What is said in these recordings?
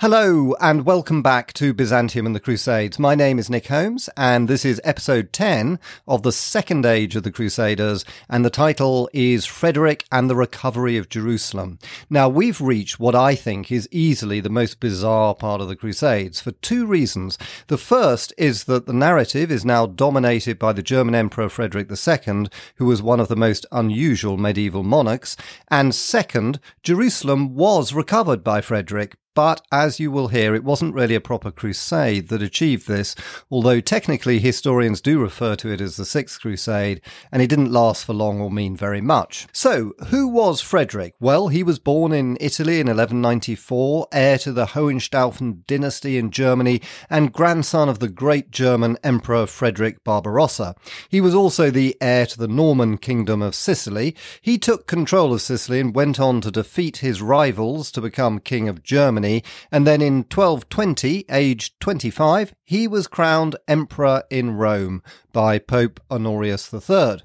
Hello, and welcome back to Byzantium and the Crusades. My name is Nick Holmes, and this is episode 10 of the second age of the Crusaders, and the title is Frederick and the Recovery of Jerusalem. Now, we've reached what I think is easily the most bizarre part of the Crusades for two reasons. The first is that the narrative is now dominated by the German Emperor Frederick II, who was one of the most unusual medieval monarchs, and second, Jerusalem was recovered by Frederick but as you will hear, it wasn't really a proper crusade that achieved this, although technically historians do refer to it as the Sixth Crusade, and it didn't last for long or mean very much. So, who was Frederick? Well, he was born in Italy in 1194, heir to the Hohenstaufen dynasty in Germany, and grandson of the great German Emperor Frederick Barbarossa. He was also the heir to the Norman Kingdom of Sicily. He took control of Sicily and went on to defeat his rivals to become King of Germany Germany, and then in 1220, aged 25, he was crowned emperor in Rome by Pope Honorius III.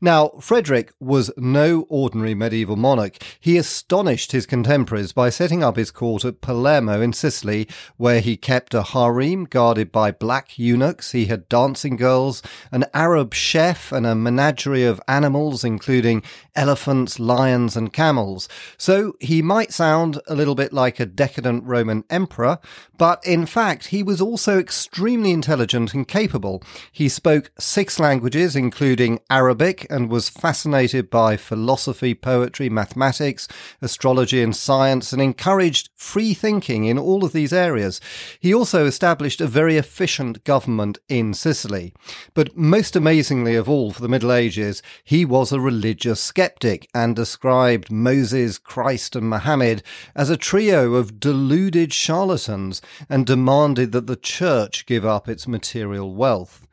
Now, Frederick was no ordinary medieval monarch. He astonished his contemporaries by setting up his court at Palermo in Sicily, where he kept a harem guarded by black eunuchs. He had dancing girls, an Arab chef, and a menagerie of animals, including elephants, lions, and camels. So he might sound a little bit like a decadent Roman emperor, but in fact, he was also extremely intelligent and capable. He spoke six languages, including Arabic, and was fascinated by philosophy, poetry, mathematics, astrology, and science, and encouraged free thinking in all of these areas. He also established a very efficient government in Sicily. But most amazingly of all for the Middle Ages, he was a religious skeptic and described Moses, Christ, and Muhammad as a trio of deluded charlatans and demanded that the church give up its material wealth.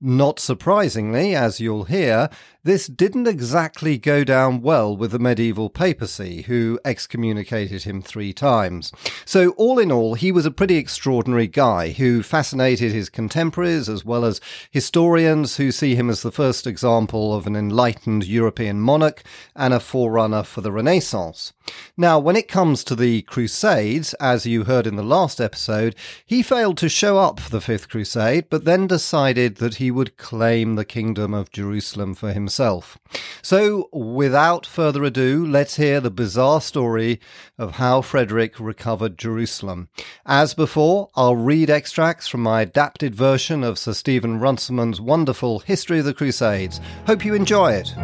Not surprisingly, as you'll hear, this didn't exactly go down well with the medieval papacy, who excommunicated him three times. So, all in all, he was a pretty extraordinary guy who fascinated his contemporaries as well as historians who see him as the first example of an enlightened European monarch and a forerunner for the Renaissance. Now, when it comes to the Crusades, as you heard in the last episode, he failed to show up for the Fifth Crusade, but then decided that he would claim the Kingdom of Jerusalem for himself So, without further ado, let's hear the bizarre story of how Frederick recovered Jerusalem. As before, I'll read extracts from my adapted version of Sir Stephen Runciman's wonderful History of the Crusades. Hope you enjoy it.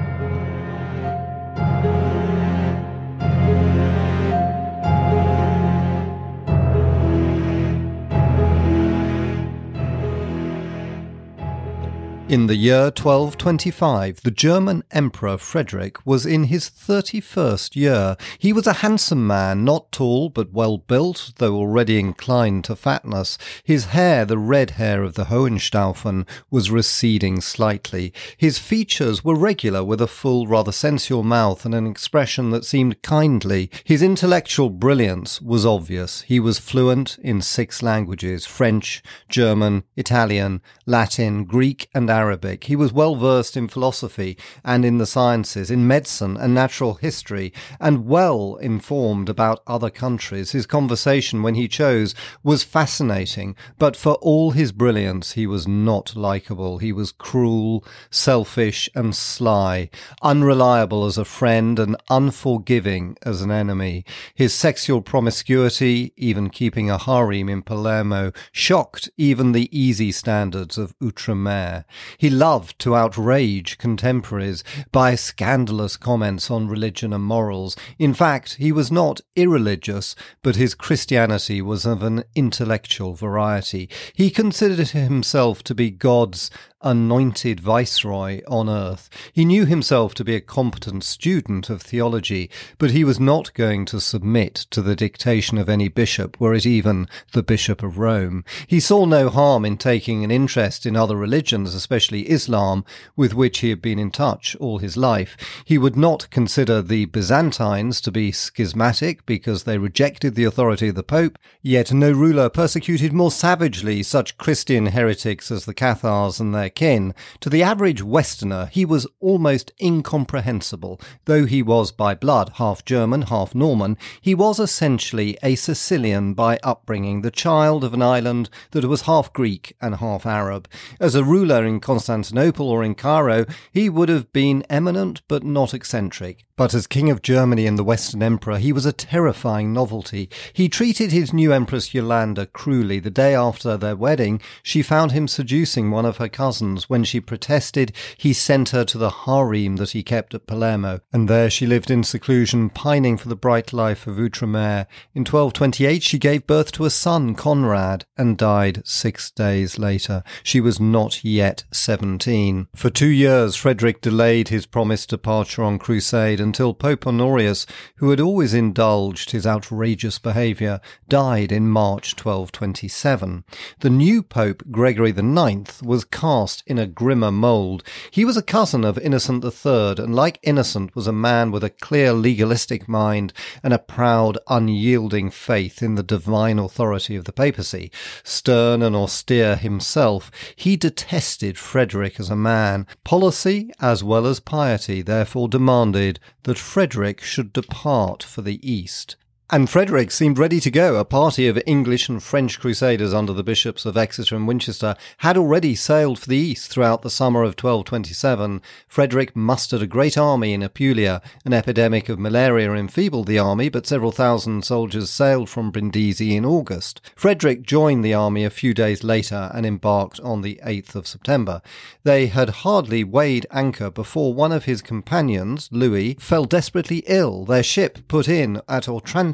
In the year 1225, the German Emperor Frederick was in his 31st year. He was a handsome man, not tall, but well built, though already inclined to fatness. His hair, the red hair of the Hohenstaufen, was receding slightly. His features were regular, with a full, rather sensual mouth and an expression that seemed kindly. His intellectual brilliance was obvious. He was fluent in six languages French, German, Italian, Latin, Greek, and Arabic. He was well versed in philosophy and in the sciences, in medicine and natural history, and well informed about other countries. His conversation, when he chose, was fascinating, but for all his brilliance, he was not likable. He was cruel, selfish, and sly, unreliable as a friend, and unforgiving as an enemy. His sexual promiscuity, even keeping a harem in Palermo, shocked even the easy standards of Outremer. He loved to outrage contemporaries by scandalous comments on religion and morals. In fact, he was not irreligious, but his Christianity was of an intellectual variety. He considered himself to be God's anointed viceroy on earth. He knew himself to be a competent student of theology, but he was not going to submit to the dictation of any bishop, were it even the Bishop of Rome. He saw no harm in taking an interest in other religions, especially Islam, with which he had been in touch all his life. He would not consider the Byzantines to be schismatic because they rejected the authority of the Pope, yet no ruler persecuted more savagely such Christian heretics as the Cathars and their kin, to the average Westerner he was almost incomprehensible. Though he was by blood half German, half Norman, he was essentially a Sicilian by upbringing, the child of an island that was half Greek and half Arab. As a ruler in Constantinople or in Cairo, he would have been eminent but not eccentric. But as King of Germany and the Western Emperor, he was a terrifying novelty. He treated his new Empress Yolande cruelly. The day after their wedding, she found him seducing one of her cousins. When she protested, he sent her to the harem that he kept at Palermo, and there she lived in seclusion, pining for the bright life of Outremer. In 1228, she gave birth to a son, Conrad, and died six days later. She was not yet seventeen. For two years, Frederick delayed his promised departure on crusade until Pope Honorius, who had always indulged his outrageous behaviour, died in March 1227. The new Pope, Gregory IX, was cast in a grimmer mould. He was a cousin of Innocent III, and like Innocent was a man with a clear legalistic mind and a proud, unyielding faith in the divine authority of the papacy. Stern and austere himself, he detested Frederick as a man. Policy, as well as piety, therefore demanded that Frederick should depart for the East. And Frederick seemed ready to go. A party of English and French crusaders under the bishops of Exeter and Winchester had already sailed for the east throughout the summer of 1227. Frederick mustered a great army in Apulia. An epidemic of malaria enfeebled the army, but several thousand soldiers sailed from Brindisi in August. Frederick joined the army a few days later and embarked on the 8th of September. They had hardly weighed anchor before one of his companions, Louis, fell desperately ill. Their ship put in at Otranto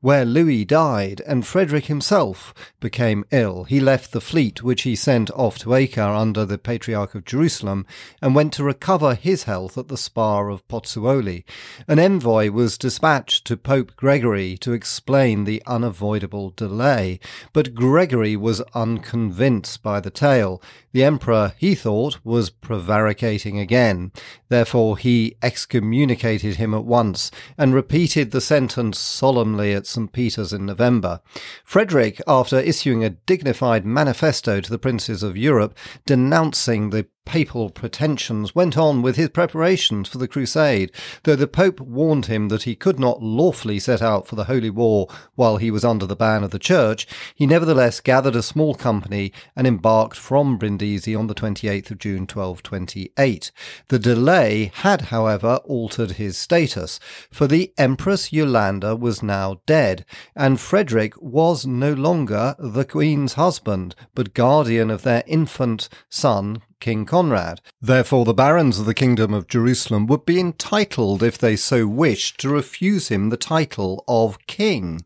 where Louis died and Frederick himself became ill. He left the fleet which he sent off to Acre under the Patriarch of Jerusalem and went to recover his health at the spa of Pozzuoli. An envoy was dispatched to Pope Gregory to explain the unavoidable delay, but Gregory was unconvinced by the tale. The emperor, he thought, was prevaricating again. Therefore, he excommunicated him at once and repeated the sentence solemnly at St. Peter's in November. Frederick, after issuing a dignified manifesto to the princes of Europe denouncing the papal pretensions, went on with his preparations for the crusade, though the Pope warned him that he could not lawfully set out for the Holy War while he was under the ban of the Church, he nevertheless gathered a small company and embarked from Brindisi on the 28th of June 1228. The delay had, however, altered his status, for the Empress Yolande was now dead, and Frederick was no longer the Queen's husband, but guardian of their infant son, King Conrad. Therefore, the barons of the Kingdom of Jerusalem would be entitled, if they so wished, to refuse him the title of king.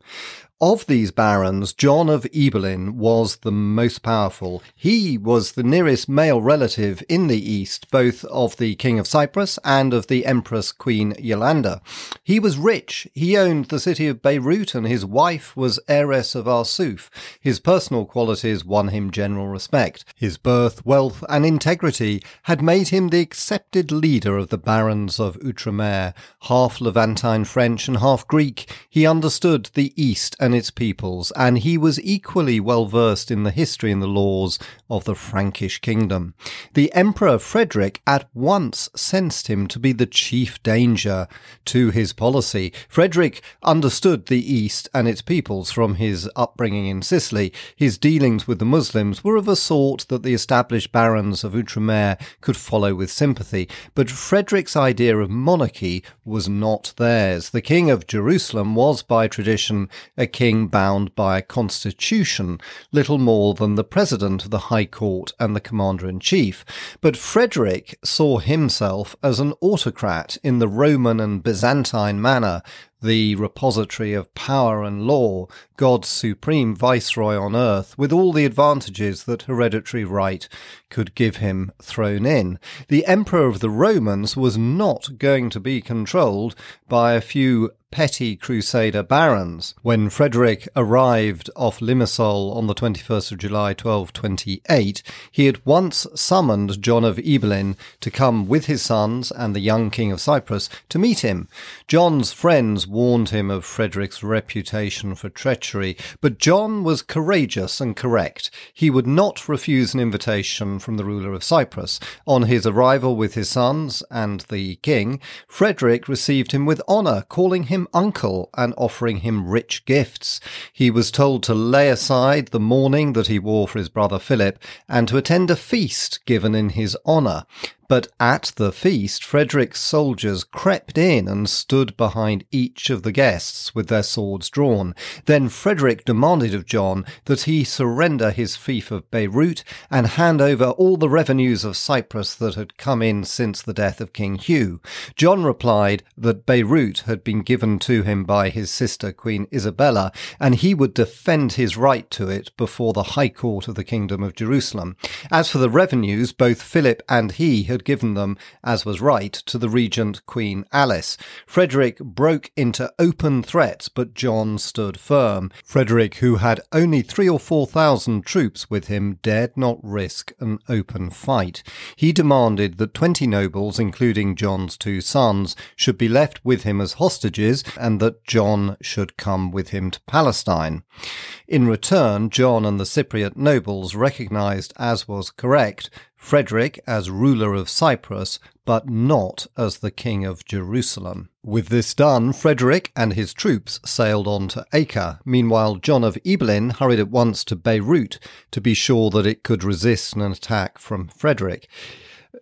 Of these barons, John of Ibelin was the most powerful. He was the nearest male relative in the east, both of the King of Cyprus and of the Empress Queen Yolanda. He was rich. He owned the city of Beirut, and his wife was heiress of Arsuf. His personal qualities won him general respect. His birth, wealth, and integrity had made him the accepted leader of the barons of Outremer. Half Levantine French and half Greek, he understood the East and its peoples, and he was equally well versed in the history and the laws of the Frankish kingdom. The Emperor Frederick at once sensed him to be the chief danger to his policy. Frederick understood the East and its peoples from his upbringing in Sicily. His dealings with the Muslims were of a sort that the established barons of Outremer could follow with sympathy, but Frederick's idea of monarchy was not theirs. The King of Jerusalem was by tradition a king bound by a constitution, little more than the president of the High Court and the commander in chief. But Frederick saw himself as an autocrat in the Roman and Byzantine manner, the repository of power and law, God's supreme viceroy on earth, with all the advantages that hereditary right could give him thrown in. The emperor of the Romans was not going to be controlled by a few petty crusader barons. When Frederick arrived off Limassol on the 21st of July 1228, he at once summoned John of Ibelin to come with his sons and the young king of Cyprus to meet him. John's friends warned him of Frederick's reputation for treachery, but John was courageous and correct. He would not refuse an invitation from the ruler of Cyprus. On his arrival with his sons and the king, Frederick received him with honour, calling him uncle and offering him rich gifts. He was told to lay aside the mourning that he wore for his brother Philip and to attend a feast given in his honour. But at the feast, Frederick's soldiers crept in and stood behind each of the guests with their swords drawn. Then Frederick demanded of John that he surrender his fief of Beirut and hand over all the revenues of Cyprus that had come in since the death of King Hugh. John replied that Beirut had been given to him by his sister Queen Isabella, and he would defend his right to it before the High Court of the Kingdom of Jerusalem. As for the revenues, both Philip and he had given them, as was right, to the regent Queen Alice. Frederick broke into open threats, but John stood firm. Frederick, who had only three or four thousand troops with him, dared not risk an open fight. He demanded that twenty nobles, including John's two sons, should be left with him as hostages, and that John should come with him to Palestine. In return, John and the Cypriot nobles recognized, as was correct, Frederick as ruler of Cyprus, but not as the king of Jerusalem. With this done, Frederick and his troops sailed on to Acre. Meanwhile, John of Ibelin hurried at once to Beirut to be sure that it could resist an attack from Frederick.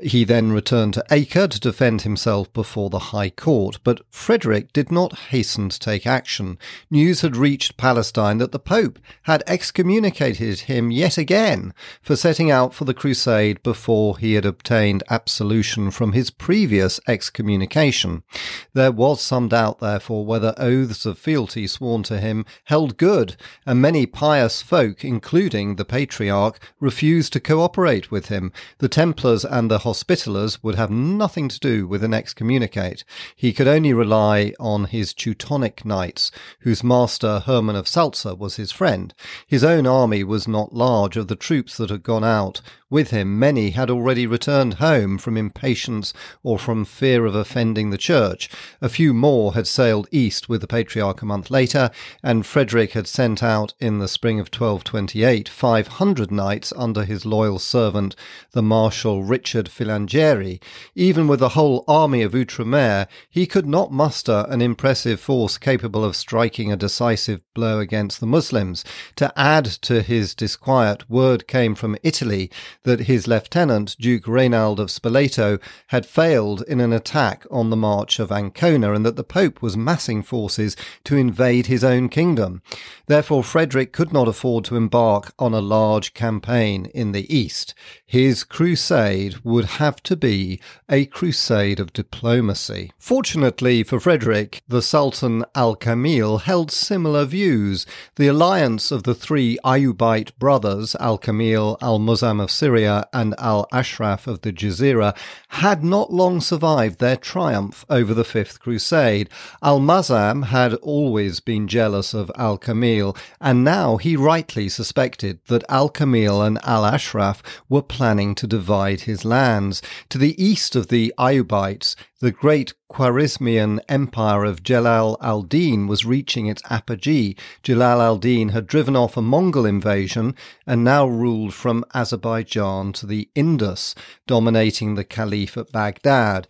He then returned to Acre to defend himself before the High Court, but Frederick did not hasten to take action. News had reached Palestine that the Pope had excommunicated him yet again for setting out for the crusade before he had obtained absolution from his previous excommunication. There was some doubt, therefore, whether oaths of fealty sworn to him held good, and many pious folk, including the Patriarch, refused to cooperate with him. The Templars and the Hospitallers would have nothing to do with an excommunicate. He could only rely on his Teutonic knights, whose master Hermann of Salza was his friend. His own army was not large. Of the troops that had gone out with him, many had already returned home from impatience or from fear of offending the church. A few more had sailed east with the Patriarch a month later, and Frederick had sent out in the spring of 1228 500 knights under his loyal servant, the Marshal Richard Filangieri. Even with the whole army of Outremer, he could not muster an impressive force capable of striking a decisive blow against the Muslims. To add to his disquiet, word came from Italy that his lieutenant, Duke Reynald of Spoleto, had failed in an attack on the march of Ancona and that the Pope was massing forces to invade his own kingdom. Therefore, Frederick could not afford to embark on a large campaign in the east. His crusade would have to be a crusade of diplomacy. Fortunately for Frederick, the Sultan Al Kamil held similar views. The alliance of the three Ayyubite brothers, Al Kamil, Al Muzam of Syria, and Al Ashraf of the Jazira, had not long survived their triumph over the Fifth Crusade. Al Mazam had always been jealous of Al Kamil, and now he rightly suspected that Al Kamil and Al Ashraf were planning to divide his lands. To the east of the Ayyubites, the great Khwarezmian empire of Jalal al-Din was reaching its apogee. Jalal al-Din had driven off a Mongol invasion and now ruled from Azerbaijan to the Indus, dominating the Caliph at Baghdad.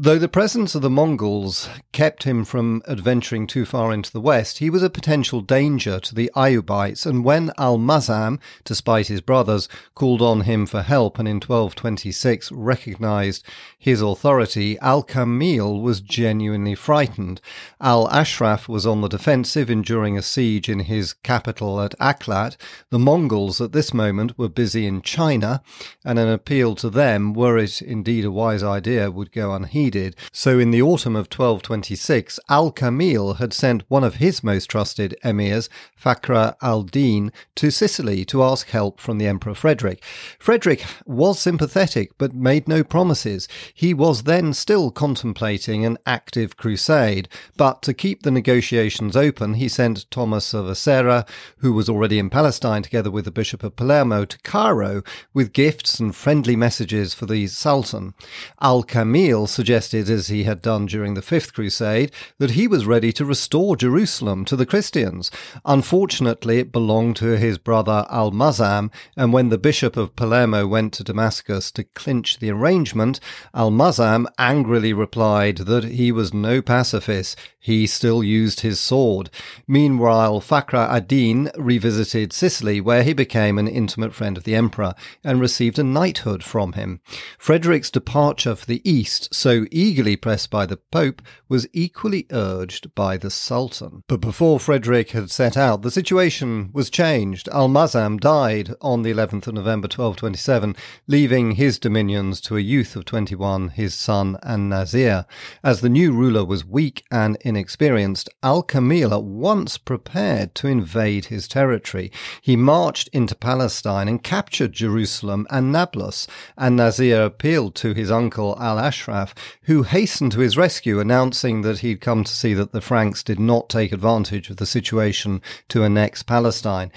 Though the presence of the Mongols kept him from adventuring too far into the west, he was a potential danger to the Ayyubites, and when Al Mazam, despite his brothers, called on him for help and in 1226 recognized his authority, Al Kamil was genuinely frightened. Al Ashraf was on the defensive, enduring a siege in his capital at Aklat. The Mongols at this moment were busy in China, and an appeal to them, were it indeed a wise idea, would go unheeded needed. So in the autumn of 1226, Al Kamil had sent one of his most trusted emirs, Fakhr al-Din, to Sicily to ask help from the Emperor Frederick. Frederick was sympathetic but made no promises. He was then still contemplating an active crusade, but to keep the negotiations open, he sent Thomas of Acerra, who was already in Palestine together with the Bishop of Palermo, to Cairo with gifts and friendly messages for the Sultan. Al Kamil suggested suggested, as he had done during the Fifth Crusade, that he was ready to restore Jerusalem to the Christians. Unfortunately, it belonged to his brother Al-Mazam, and when the bishop of Palermo went to Damascus to clinch the arrangement, Al-Mazam angrily replied that he was no pacifist, he still used his sword. Meanwhile, Fakhr ad-Din revisited Sicily, where he became an intimate friend of the emperor and received a knighthood from him. Frederick's departure for the east, so eagerly pressed by the Pope, was equally urged by the Sultan. But before Frederick had set out, the situation was changed. Al-Mazam died on the 11th of November 1227, leaving his dominions to a youth of 21, his son An-Nazir. As the new ruler was weak and inexperienced, Al Kamil at once prepared to invade his territory. He marched into Palestine and captured Jerusalem and Nablus, and Nazir appealed to his uncle Al Ashraf, who hastened to his rescue, announcing that he'd come to see that the Franks did not take advantage of the situation to annex Palestine.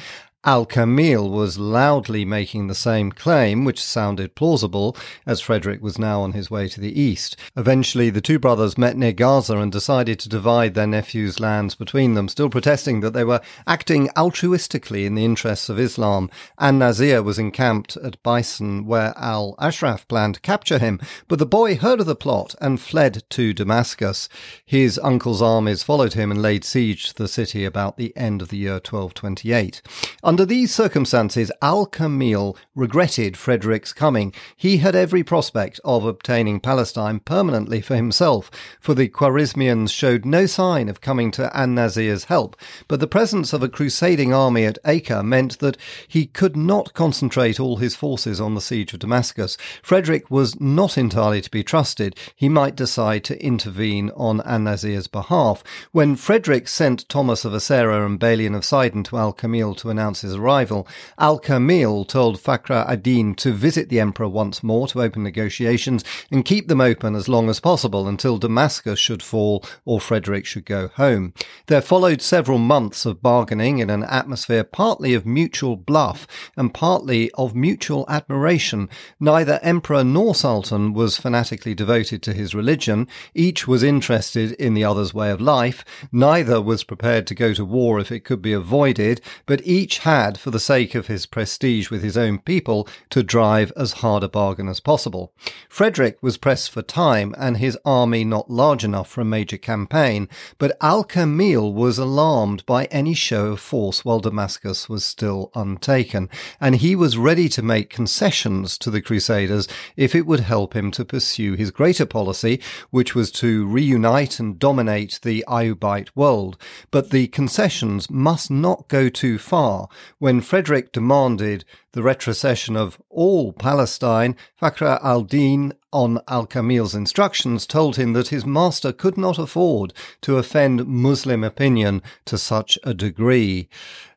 Al Kamil was loudly making the same claim, which sounded plausible, as Frederick was now on his way to the east. Eventually, the two brothers met near Gaza and decided to divide their nephew's lands between them, still protesting that they were acting altruistically in the interests of Islam. An Nazir was encamped at Beisan, where Al Ashraf planned to capture him, but the boy heard of the plot and fled to Damascus. His uncle's armies followed him and laid siege to the city about the end of the year 1228. Under these circumstances, Al Kamil regretted Frederick's coming. He had every prospect of obtaining Palestine permanently for himself, for the Khwarezmians showed no sign of coming to An Nazir's help, but the presence of a crusading army at Acre meant that he could not concentrate all his forces on the siege of Damascus. Frederick was not entirely to be trusted. He might decide to intervene on An Nazir's behalf. When Frederick sent Thomas of Acerra and Balian of Sidon to Al Kamil to announce his arrival, Al Kamil told Fakhr ad-Din to visit the emperor once more to open negotiations and keep them open as long as possible until Damascus should fall or Frederick should go home. There followed several months of bargaining in an atmosphere partly of mutual bluff and partly of mutual admiration. Neither emperor nor sultan was fanatically devoted to his religion. Each was interested in the other's way of life. Neither was prepared to go to war if it could be avoided, but each had, for the sake of his prestige with his own people, to drive as hard a bargain as possible. Frederick was pressed for time and his army not large enough for a major campaign, but Al Kamil was alarmed by any show of force while Damascus was still untaken, and he was ready to make concessions to the Crusaders if it would help him to pursue his greater policy, which was to reunite and dominate the Ayyubite world. But the concessions must not go too far, when Frederick demanded the retrocession of all Palestine, Fakhr al-Din, on al-Kamil's instructions, told him that his master could not afford to offend Muslim opinion to such a degree.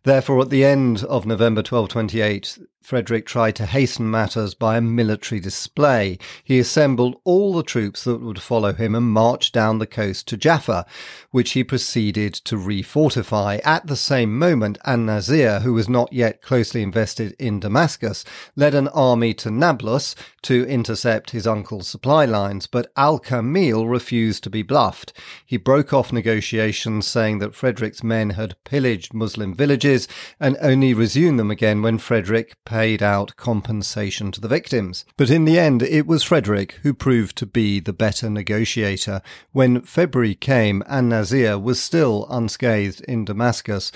Therefore, at the end of November 1228, Frederick tried to hasten matters by a military display. He assembled all the troops that would follow him and marched down the coast to Jaffa, which he proceeded to refortify. At the same moment, An-Nazir, who was not yet closely invested in Damascus, led an army to Nablus to intercept his uncle's supply lines, but Al-Kamil refused to be bluffed. He broke off negotiations, saying that Frederick's men had pillaged Muslim villages and only resumed them again when Frederick paid out compensation to the victims. But in the end, it was Frederick who proved to be the better negotiator. When February came, An Nazir was still unscathed in Damascus.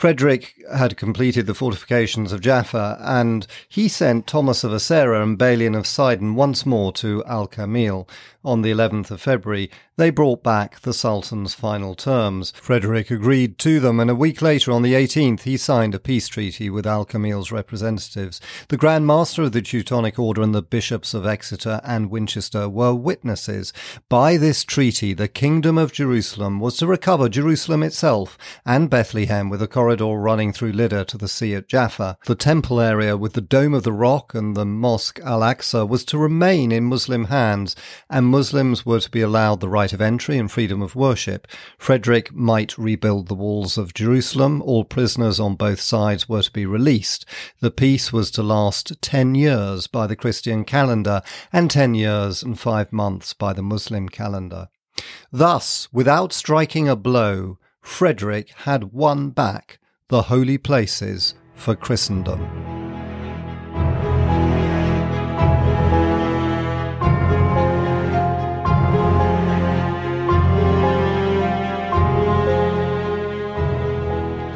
Frederick had completed the fortifications of Jaffa, and he sent Thomas of Acerra and Balian of Sidon once more to Al Kamil. On the 11th of February, they brought back the Sultan's final terms. Frederick agreed to them, and a week later, on the 18th, he signed a peace treaty with Al Kamil's representatives. The Grand Master of the Teutonic Order and the bishops of Exeter and Winchester were witnesses. By this treaty, the Kingdom of Jerusalem was to recover Jerusalem itself and Bethlehem with a corridor running through Lydda to the sea at Jaffa. The temple area with the Dome of the Rock and the Mosque Al Aqsa was to remain in Muslim hands, and Muslims were to be allowed the right of entry and freedom of worship. Frederick might rebuild the walls of Jerusalem. All prisoners on both sides were to be released. The peace was to last 10 years by the Christian calendar and 10 years and 5 months by the Muslim calendar. Thus, without striking a blow, Frederick had won back the holy places for Christendom.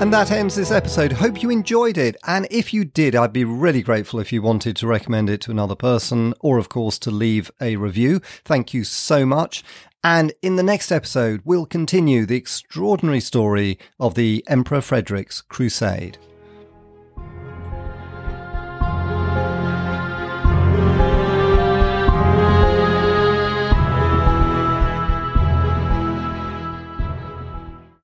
And that ends this episode. Hope you enjoyed it. And if you did, I'd be really grateful if you wanted to recommend it to another person or, of course, to leave a review. Thank you so much. And in the next episode, we'll continue the extraordinary story of the Emperor Frederick's crusade.